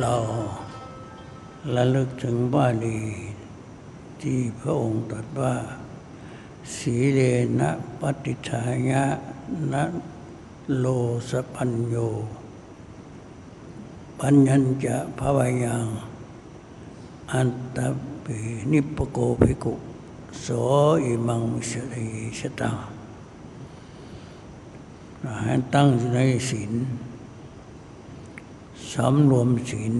เราระลึกถึงบาลีที่พระองค์ตรัสว่า สีเลนะปฏิทายะนะโลสปัญโย ปัญญัญจะภวยังอันตปินิปโกภิกุโสอิมังสริชตังให้ตั้งอยู่ในศีล สำรวมศีล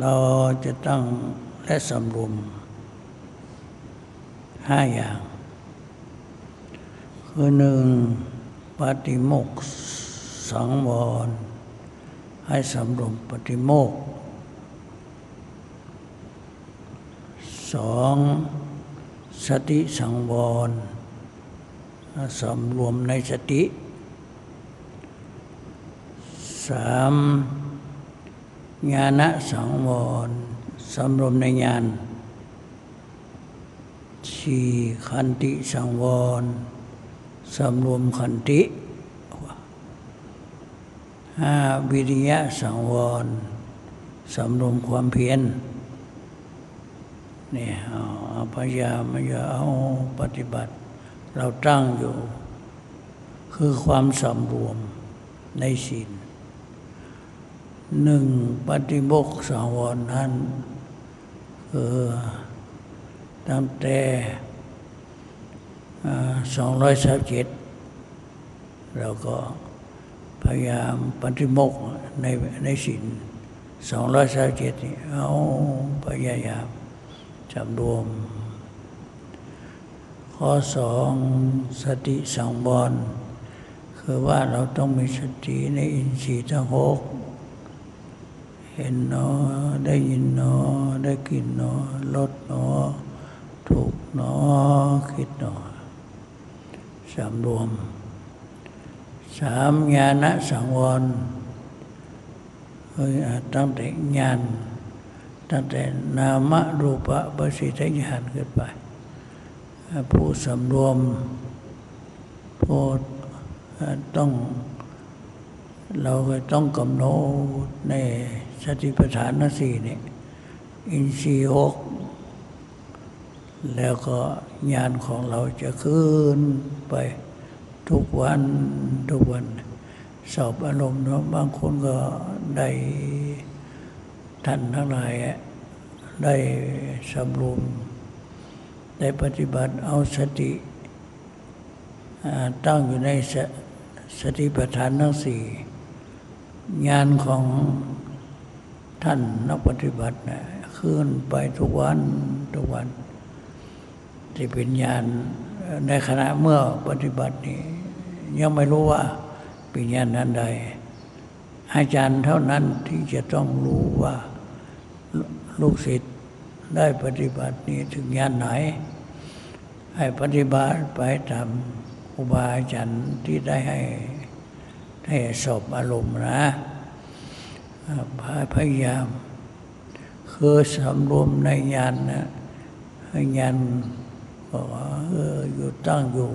เราจะตั้งและสำรวมห้าอย่าง คือหนึ่งปฏิโมกขสังวร ให้สำรวมปฏิโมกขสองสติสังวรสำรวมในสติ สามญาณสังวรสำรวมในญาณสี่ขันติสังวรสำรวมขันติห้าวิริยะสังวรสำรวมความเพียรเนี่ยเอาพยายามอย่าเอาปฏิบัติ เราตั้งอยู่ คือความสำรวมในศีล หนึ่งปฏิบกสังวรนั้นคือตั้งแต่สองร้อยสามเจ็ดเราก็พยายามปฏิโมกในในศีลสองร้อยสามเจ็ดนี่เอาพยายามจำรวม ข้อสองสติสังวรคือว่าเราต้องมีสติในอินทรีย์ทั้งหก เห็นเนอ ได้ยินเนอ ได้กินเนอลดเนอ ถูกเนอ คิดเนอสำรวม สามญาณสังวรเฮ้ยตั้งแต่ญาณตั้งแต่นามรูปะปสิทญาณขึ้นไป ผู้สำรวมผู้ต้องเราก็ต้องกำหนดใน สติปัฏฐานสี่เนี่ยอินทรีย์หกแล้วก็ญาณของเราจะขึ้นไปทุกวันทุกวัน สอบอารมณ์เนาะบางคนก็ได้ท่านทั้งหลายได้สำรวมได้ปฏิบัติเอาสติ ตั้งอยู่ในสสติปัฏฐานทั้งสี่งานของ ท่านนักปฏิบัตินะขึ้นไปทุกวันทุกวัน ที่เป็นญาณในขณะเมื่อปฏิบัตินี้ ยังไม่รู้ว่าเป็นญาณนั้นใด อาจารย์เท่านั้นที่จะต้องรู้ว่าลูกศิษย์ได้ปฏิบัตินี้ถึงญาณไหน ให้ปฏิบัติไปตามครูบาอาจารย์ที่ได้ให้ให้สอบอารมณ์นะ พยายาม คือสำรวมในญาณนะให้ญาณบอกว่าเอออยู่ตั้งอยู่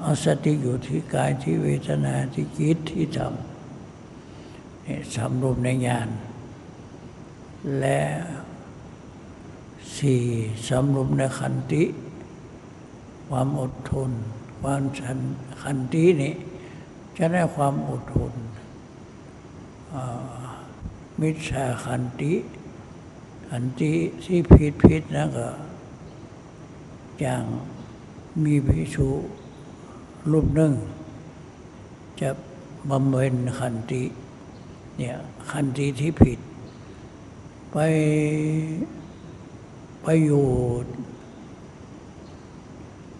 เอาสติอยู่ที่กายที่เวทนาที่จิตที่ธรรมสำรวมในญาณและสี่สำรวมในขันติ ความอดทน ความฉันขันตินี่จะได้ความอดทน มิจฉาขันติ ขันติที่ผิดผิดนะก็อย่างมีพิสุรูปหนึ่ง จะบำเพ็ญขันติเนี่ยขันติที่ผิด ไปไปอยู่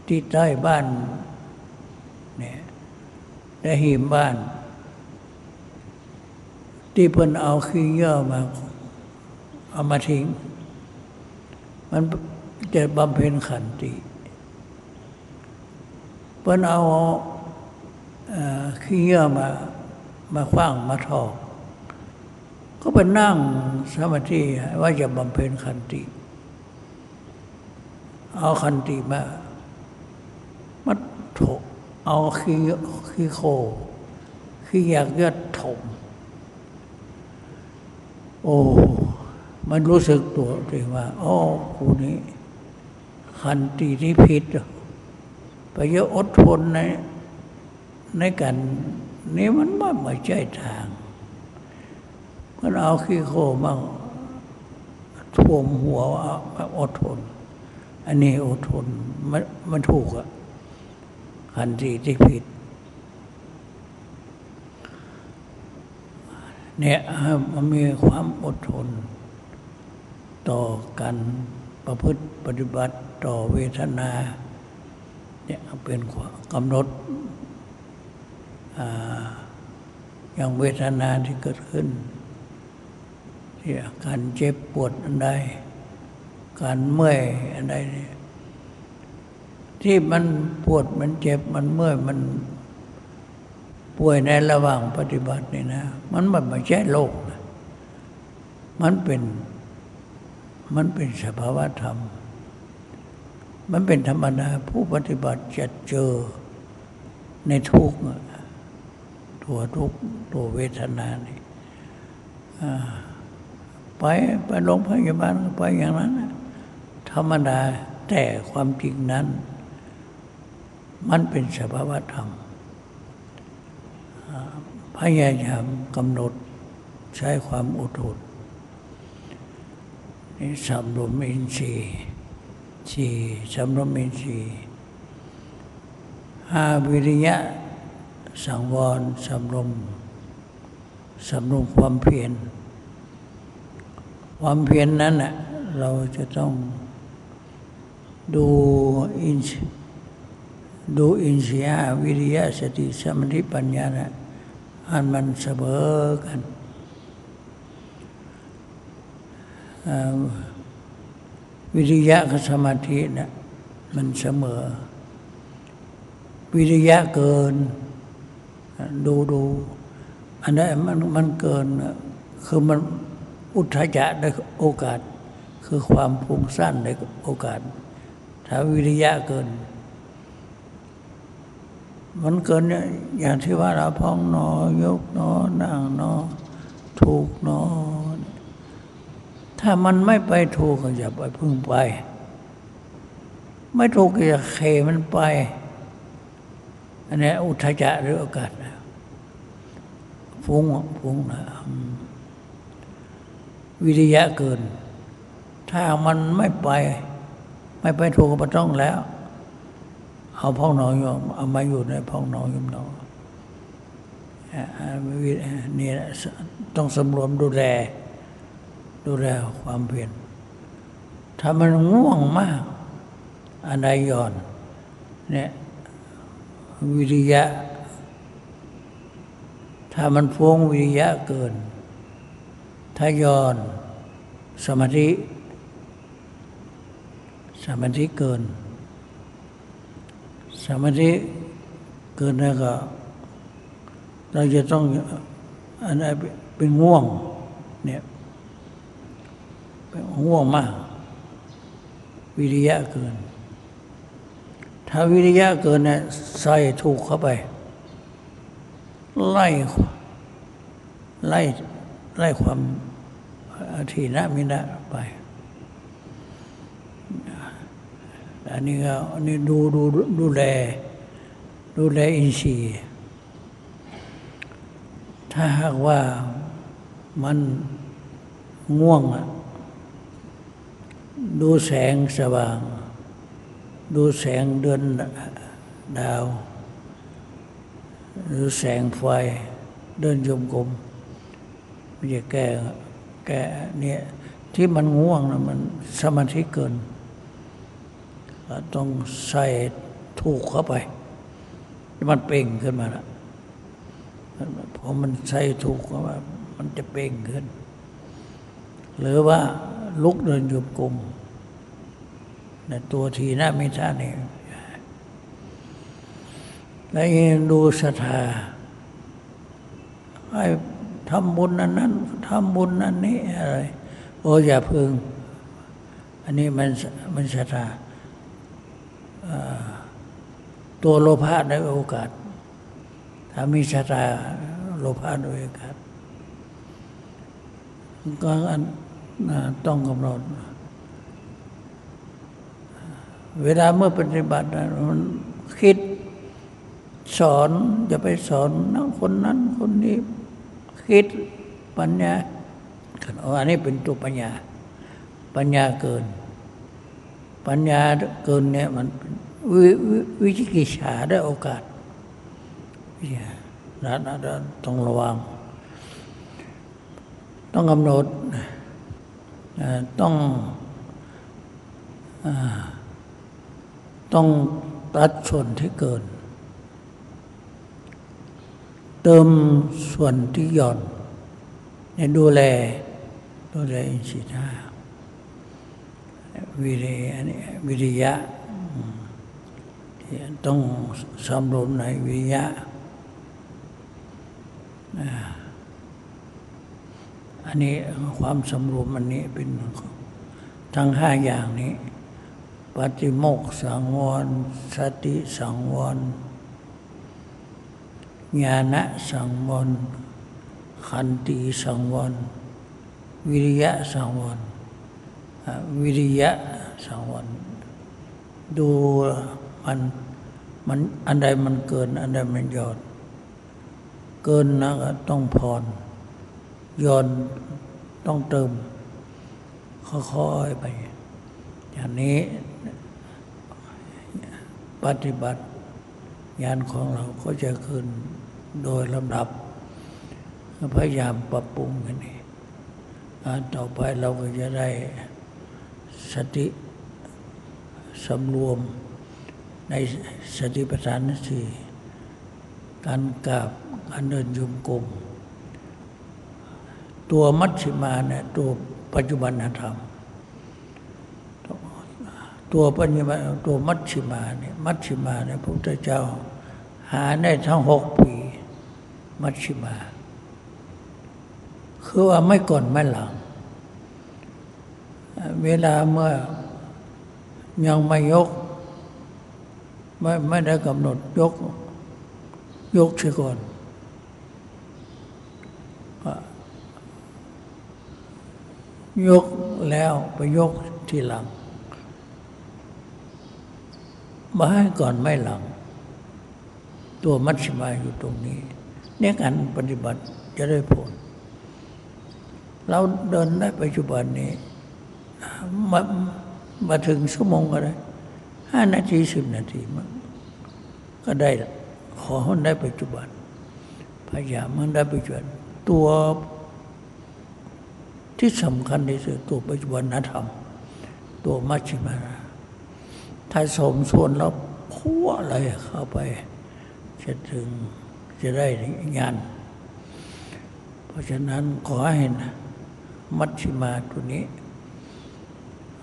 ที่ใต้บ้านเนี่ยได้หิมบ้าน ที่เพิ่นเอาขี้เยื่อมา เอามาทิ้ง มันจะบำเพ็ญขันติเพิ่นเอาขี้เยื่อมามาคว้างมาทอกก็ไปนั่งสมาธิว่าจะบำเพ็ญขันติ เอาขันติมามาถกเอาขี้ขี้โคขี้อยากยอดถม โอ้มันรู้สึกตัวเองว่าอ๋อกูนี้ขันตีที่ผิดไปเยอะอดทนในในกันนี่มันไม่ไม่ใช่ทาง มันเอาขี้โคมาท่วมหัวว่าอดทน อันนี้อดทนมันมันถูกอะขันตีที่ผิด เนี่ยมันมีความอดทน ต่อกันประพฤติปฏิบัติต่อเวทนาเนี่ยเป็นกำหนดอย่างเวทนาที่เกิดขึ้นที่การเจ็บปวดอันใดการเมื่อยอันใดที่มันปวดมันเจ็บมันเมื่อยมัน ป่วยในระหว่างปฏิบัตินี่นะมันมันไม่ใช่โลกนะมันเป็นมันเป็นสภาวะธรรม มันเป็นธรรมดาผู้ปฏิบัติจะเจอในทุกข์ตัวทุกข์ตัวเวทนานี่ไปไปโรงพยาบาลไปอย่างนั้น ธรรมดาแต่ความจริงนั้น มันเป็นสภาวะธรรม พยายามกำหนดใช้ความอดทนนี่สำรวมอินทรีย์สี่สำรวมอินทรีย์ห้าวิริยะ สังวรสำรวมสำรวมความเพียรความเพียรนนั้นน่ะเราจะต้องดูอินดูอินทรีย์วิริยะสติสมาธิปัญญานะ อันมันเสมอกันวิริยะกับสมาธินะมันเสมอ วิริยะเกิน ดูดูอันนั้นมันมันเกิน คือมันอุทธจะได้โอกาส คือความพุ่งสั้นในโอกาส ถ้าวิริยะเกิน มันเกินเนี่ยอย่างที่ว่าเราพองนอยกนอนั่งนอถูกนอ ถ้ามันไม่ไปถูกก็อย่าไปพึ่งไป ไม่ถูกก็อย่าเคมันไป อันนี้อุทจะหรือโอกาสนะฟุ้งฟุ้งนะวิริยะเกิน ถ้ามันไม่ไป ไม่ไปถูกก็ต้องแล้ว เอาพ่องนอนโยมเอามาอยู่ในพ่องนอนโยมนอนนี่ต้องสำรวมดูแล ดูแลความเพียรถ้ามันง่วงมากอันใดย่อนเนี่ยวิริยะ ถ้ามันฟุ้งวิริยะเกิน ถ้าย่อนสมาธิสมาธิเกิน สมาธิเกิดแล้วก็เราจะต้องอันนี้เป็นง่วงเนี่ยเป็นง่วงมาก วิริยะเกิน ถ้าวิริยะเกินเนี่ยใส่ถูกเข้าไป ไล่ไล่ไล่ความทีนะมินะไป อันนี้ก็อันนี้ดูดูดูแล ดูแลอินทรีย์ ถ้าหากว่ามันง่วงอะดูแสงสว่าง ดูแสงเดือนดาว ดูแสงไฟเดินยมกลมมันจะแก้แก้เนี่ยที่มันง่วงนะมันสมาธิเกิน ต้องใส่ถูกเข้าไป มันเป่งขึ้นมาละพอมันใส่ถูกเข้ามามันจะเป่งขึ้น หรือว่าลุกเดินยุบกลุ่มในตัวทีหน้าไม่ท่านี่แล้วยังดูศรัทธาไอ้ทำบุญนั้นนั้นทำบุญนั้นนี้อะไรโอ้อย่าพึง อันนี้มันมันศรัทธา ตัวโลภะในโอกาสถ้ามีชะตาโลภะโดยอกาศก็ต้องกำหนดเวลาเมื่อปฏิบัติมันคิดสอนจะไปสอนนักคนนั้นคนนี้คิดปัญญาอันนี้เป็นตัวปัญญา ปัญญาเกิน ปัญญาเกินเนี่ยมันววิจิกิจฉาได้โอกาสนั่นต้องระวัง ต้องกำหนดต้องต้องตัดส่วนที่เกิน เติมส่วนที่หย่อนในดูแลดูแลอินทรีย์า วิริยะวิริยะต้องสำรวมในวิริยะอันนี้ความสำรวมอันนี้เป็นทั้งห้าอย่างนี้ ปฏิโมกสังวร สติสังวรญาณสังวรขันติสังวรวิริยะสังวร วิริยะสังวรดูมันมันอันใดมันเกิน อันใดมันยอดเกินนะก็ต้องผ่อนยอนต้องเติม ค่อยๆไป อย่างนี้ปฏิบัติงานของเราก็จะขึ้นโดยลำดับ พยายามปรับปรุงกันนี่ต่อไปเราก็จะได้ สติสำรวมในสติปัฏฐานสี่การกราบการเดินยุมกลมตัวมัชฌิมาเนี่ยตัวปัจจุบันธรรม ตัวปัญญาตัวมัชฌิมาเนี่ยมัชฌิมาเนี่ยพระพุทธเจ้า หาได้ทั้งหกปีมัชฌิมา คือว่าไม่ก่อนไม่หลัง เวลาเมื่อยังไม่ยก ไม่ไม่ได้กำหนดยก ยกเสียก่อนยกแล้วไปยกทีหลังมาให้ก่อนไม่หลัง ตัวมัชฌิมาอยู่ตรงนี้ เนี่ยการปฏิบัติจะได้ผล เราเดินได้ปัจจุบันนี้ มามาถึงชั่วโมงก็ได้ห้านาทีสิบนาทีมันก็ได้ขอให้ได้ปัจจุบัน พยายามมันได้ปัจจุบัน ตัวที่สำคัญที่สุดตัวปัจจุบันธรรม ตัวมัชฌิมาถ้าสมส่วนแล้วพัวอะไรเข้าไป จะถึงจะได้งาน เพราะฉะนั้นขอให้นะมัชฌิมาตัวนี้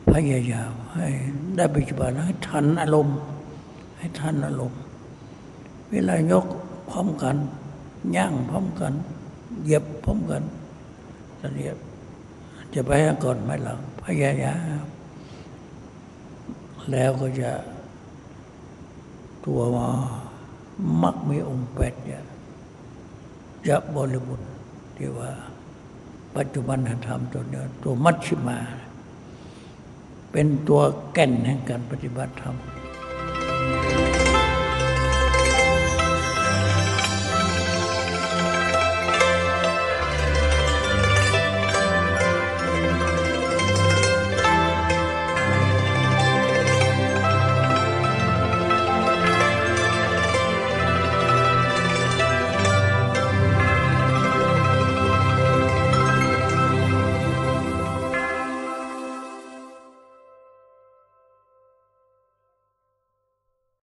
พยายามให้ได้ปัจจุบันให้ทันอารมณ์ ให้ทันอารมณ์ เวลายกพร้อมกันย่างพร้อมกันเหยียบพร้อมกันเรียบจะไปก่อนไม่หลังพยายามแล้วก็จะตัวมามักมีองค์แปดเนี่ยจะบริบูรณ์ที่ว่า ปัจจุบันธรรมตัวนี้ตัวมัชชิมา เป็นตัวแก่นแห่งการปฏิบัติธรรม